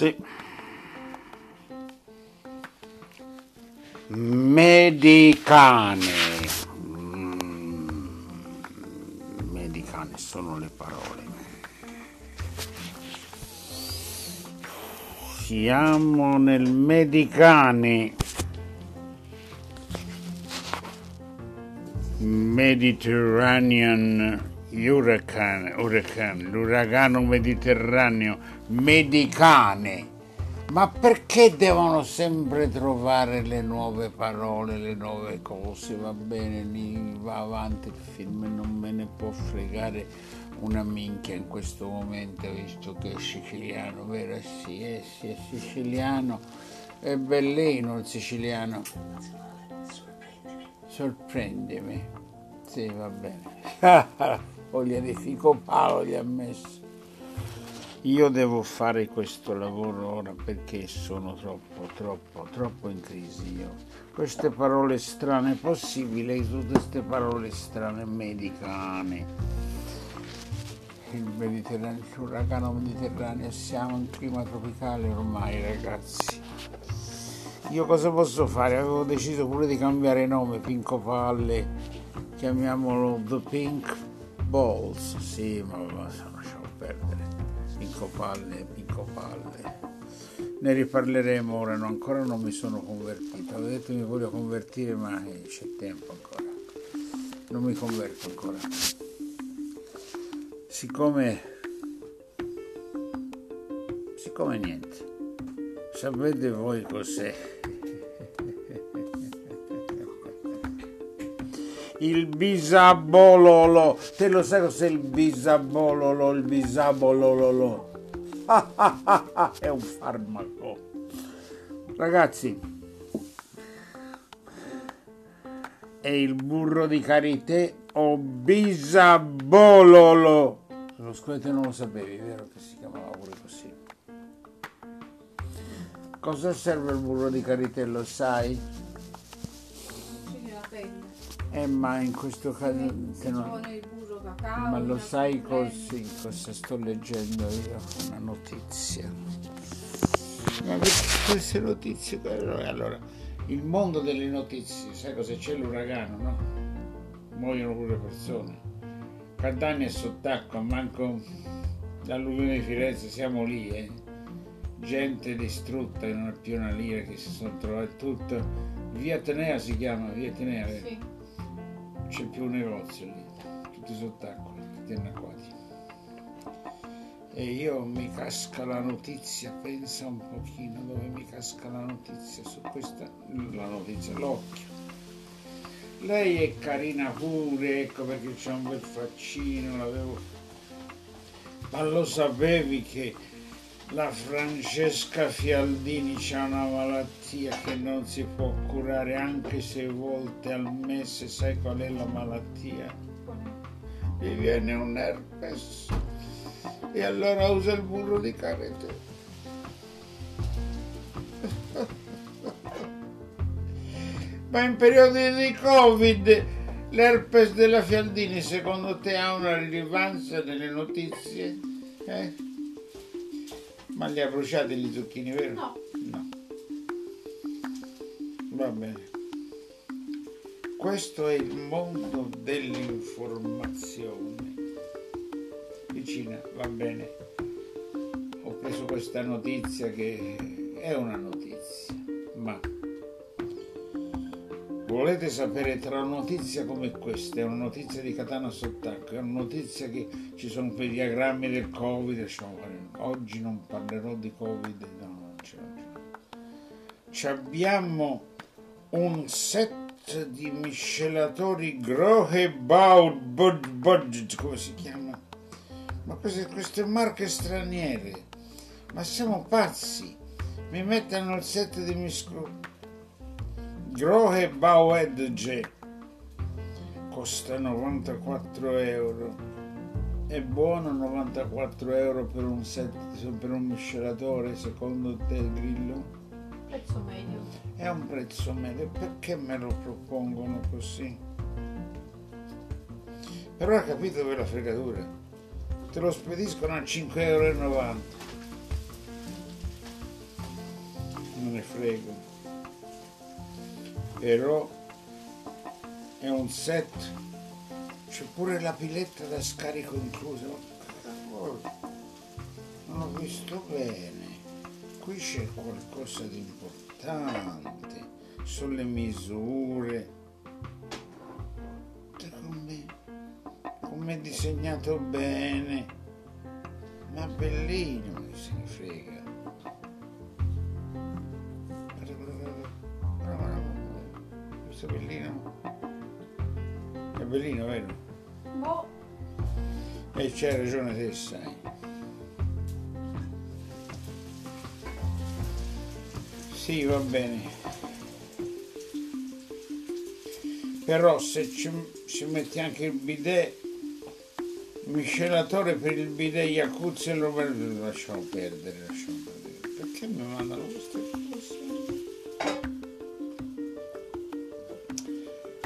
Sì. Medicane. Mm, Medicane sono le parole. Siamo nel Medicane. Mediterranean Hurricane, l'uragano mediterraneo, medicane. Ma perché devono sempre trovare le nuove parole, le nuove cose? Va bene, lì va avanti il film, non me ne può fregare una minchia in questo momento, visto che è siciliano, vero? Eh sì, eh sì, è siciliano, è bellino il siciliano. Sorprendimi. Sì, va bene. Voglia di fico palo gli ha messo. Io devo fare questo lavoro ora perché sono troppo, troppo, troppo in crisi io. Queste parole strane, possibile tutte queste parole strane medicane. Il Mediterraneo, l'uragano mediterraneo, siamo in clima tropicale ormai ragazzi. Io cosa posso fare? Avevo deciso pure di cambiare nome, Pinco Palle, chiamiamolo The Pink Balls, sì, ma lasciamo perdere. Pinco Palle, Pinco Palle. Ne riparleremo ora, no, ancora non mi sono convertito. Avevo detto mi voglio convertire, ma eh, c'è tempo ancora. Non mi converto ancora. Siccome... Siccome niente. Sapete voi cos'è? il bisabololo. Te lo sai cos'è il bisabololo? Il bisabololo. È un farmaco. Ragazzi, è il burro di karité o bisabololo. Lo squelette non lo sapevi, vero che si chiamava pure così. Cosa serve il burro di karité, lo sai? Eh, ma in questo caso non... ma lo sai così cosa sto leggendo io? Una notizia. Ma queste notizie allora il mondo delle notizie, sai cosa c'è l'uragano, no? Muoiono pure persone. Catania è sott'acqua, manco l'alluvione di Firenze, siamo lì, eh. Gente distrutta che non ha più una lira, che si sono trovati tutto. Via Tenea si chiama, Via Tenea. Sì c'è più un negozio lì, tutti sott'acqua, tutti anacquati. E io mi casca la notizia, pensa un pochino dove mi casca la notizia, su questa, la notizia, l'occhio. Lei è carina pure, ecco perché c'è un bel faccino, l'avevo... Ma lo sapevi che la Francesca Fialdini ha una malattia che non si può curare anche sei volte al mese, sai qual è la malattia? Gli viene un herpes e allora usa il burro di karate. Ma in periodi di Covid l'herpes della Fialdini secondo te ha una rilevanza nelle notizie? Eh? Ma li ha bruciati gli zucchini, vero? No. No. Va bene. Questo è il mondo dell'informazione. Vicina, va bene. Ho preso questa notizia che è una notizia, ma volete sapere tra una notizia come questa, è una notizia di Catana sott'acqua, è una notizia che ci sono quei diagrammi del Covid, fare oggi non parlerò di Covid, no, non c'è. Ci abbiamo un set di miscelatori Grohe Baud Budget, come si chiama? Ma queste, queste marche straniere, ma siamo pazzi! Mi mettono il set di miscelatori Grohe Bauedge costa 94 euro è buono 94 euro per un set per un miscelatore secondo te il grillo? Prezzo medio. È un prezzo medio, perché me lo propongono così? Però ha capito dove la fregatura? Te lo spediscono a 5,90 euro. me ne frego. Però è un set, c'è pure la piletta da scarico inclusa. Non ho visto bene. Qui c'è qualcosa di importante. Sono le misure. Come, come è disegnato bene. Ma bellino mi se ne frega. Questo bellino. È bellino, vero? Boh. E c'hai ragione te, sai. Sì, va bene. Però se ci, ci metti anche il bidet, miscelatore per il bidet Jacuzzi e lo lasciamo perdere, lasciamo perdere. Perché mi mandano queste cose?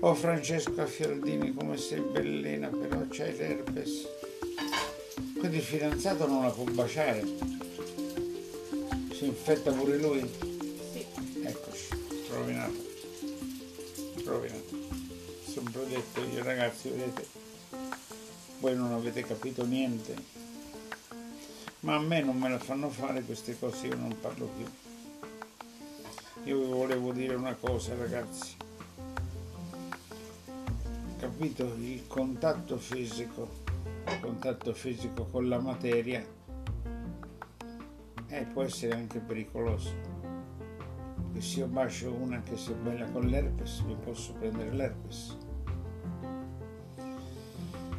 Oh Francesca Fiordini, come sei bellina, però c'hai l'herpes. Quindi il fidanzato non la può baciare. Si infetta pure lui? Rovinato. Sempre detto io ragazzi, vedete, voi non avete capito niente. Ma a me non me la fanno fare queste cose, io non parlo più. Io vi volevo dire una cosa ragazzi. Capito? Il contatto fisico, il contatto fisico con la materia eh, può essere anche pericoloso. Perché se io bacio una che sia bella con l'herpes, mi posso prendere l'herpes.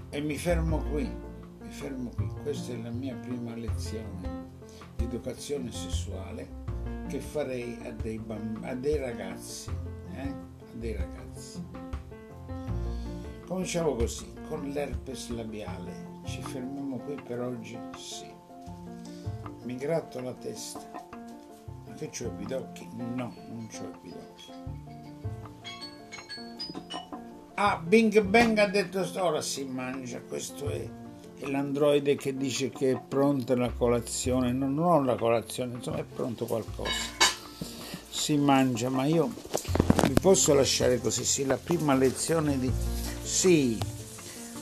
E mi fermo qui, mi fermo qui. Questa è la mia prima lezione di educazione sessuale che farei a dei, bamb- a dei ragazzi, eh? a dei ragazzi. Cominciamo così, con l'herpes labiale. Ci fermiamo qui per oggi? Sì. Mi gratto la testa. Che c'ho i pidocchi? No, non c'ho i pidocchi. Ah, Bing Bang ha detto ora si mangia, questo è, è l'androide che dice che è pronta la colazione, no, non la colazione, insomma è pronto qualcosa. Si mangia, ma io vi posso lasciare così, sì, la prima lezione di... Sì,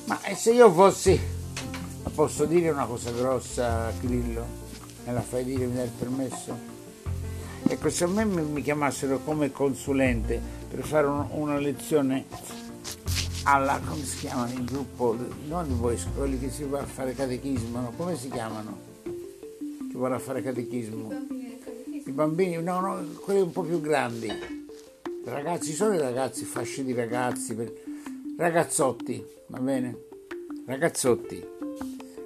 ma se io fossi... Posso dire una cosa grossa, Grillo? Me la fai dire, mi dai il permesso? Ecco, se a me mi chiamassero come consulente per fare un, una lezione alla, come si chiamano il gruppo, non i boy quelli che si va a fare catechismo, no? come si chiamano? Che vanno a fare catechismo? I bambini, no, no, quelli un po' più grandi. Ragazzi, sono i ragazzi, fasce di ragazzi, per... ragazzotti, va bene? Ragazzotti.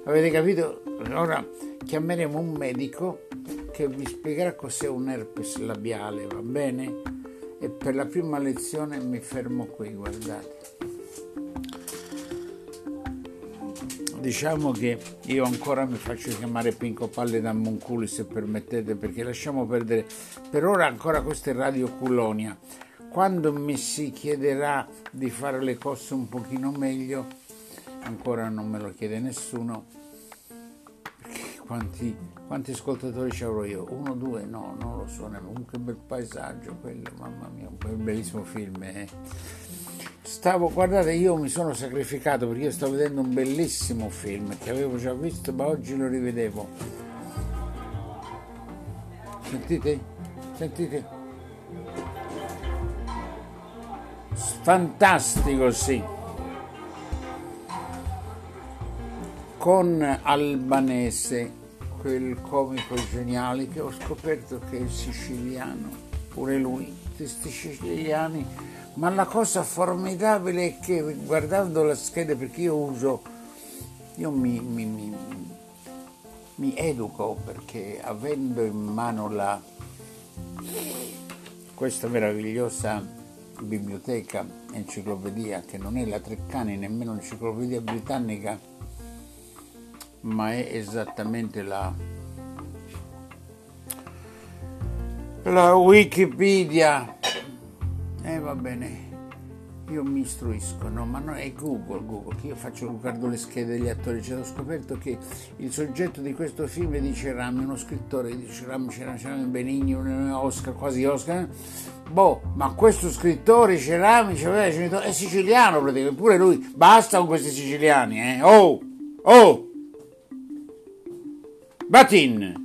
Avete capito? Ora chiameremo un medico che vi spiegherà cos'è un herpes labiale, va bene? E per la prima lezione mi fermo qui, guardate. Diciamo che io ancora mi faccio chiamare Pinco Palle da Monculi se permettete, perché lasciamo perdere. Per ora ancora questa è Radio Culonia. Quando mi si chiederà di fare le cose un pochino meglio, ancora non me lo chiede nessuno. Quanti, quanti ascoltatori ci avrò io? Uno, due? No, non lo so. Comunque bel paesaggio quello, mamma mia, un bellissimo film. Eh. Stavo, guardate, io mi sono sacrificato perché io stavo vedendo un bellissimo film che avevo già visto, ma oggi lo rivedevo. Sentite? Sentite? Fantastico, sì. Con Albanese, quel comico geniale che ho scoperto che è siciliano, pure lui, questi siciliani. Ma la cosa formidabile è che guardando la scheda, perché io uso, io mi, mi, mi, mi educo perché avendo in mano la, questa meravigliosa biblioteca, enciclopedia, che non è la Treccani, nemmeno l'enciclopedia britannica, ma è esattamente la, la Wikipedia. E eh, va bene, io mi istruisco, no, ma no, è Google, Google, che io faccio, guardo le schede degli attori, cioè ho scoperto che il soggetto di questo film è di Cerami, uno scrittore di Cerami, Cerami, Cerami Benigni, Oscar, quasi Oscar, boh, ma questo scrittore Cerami è siciliano praticamente, pure lui, basta con questi siciliani, eh, oh, oh, Batin!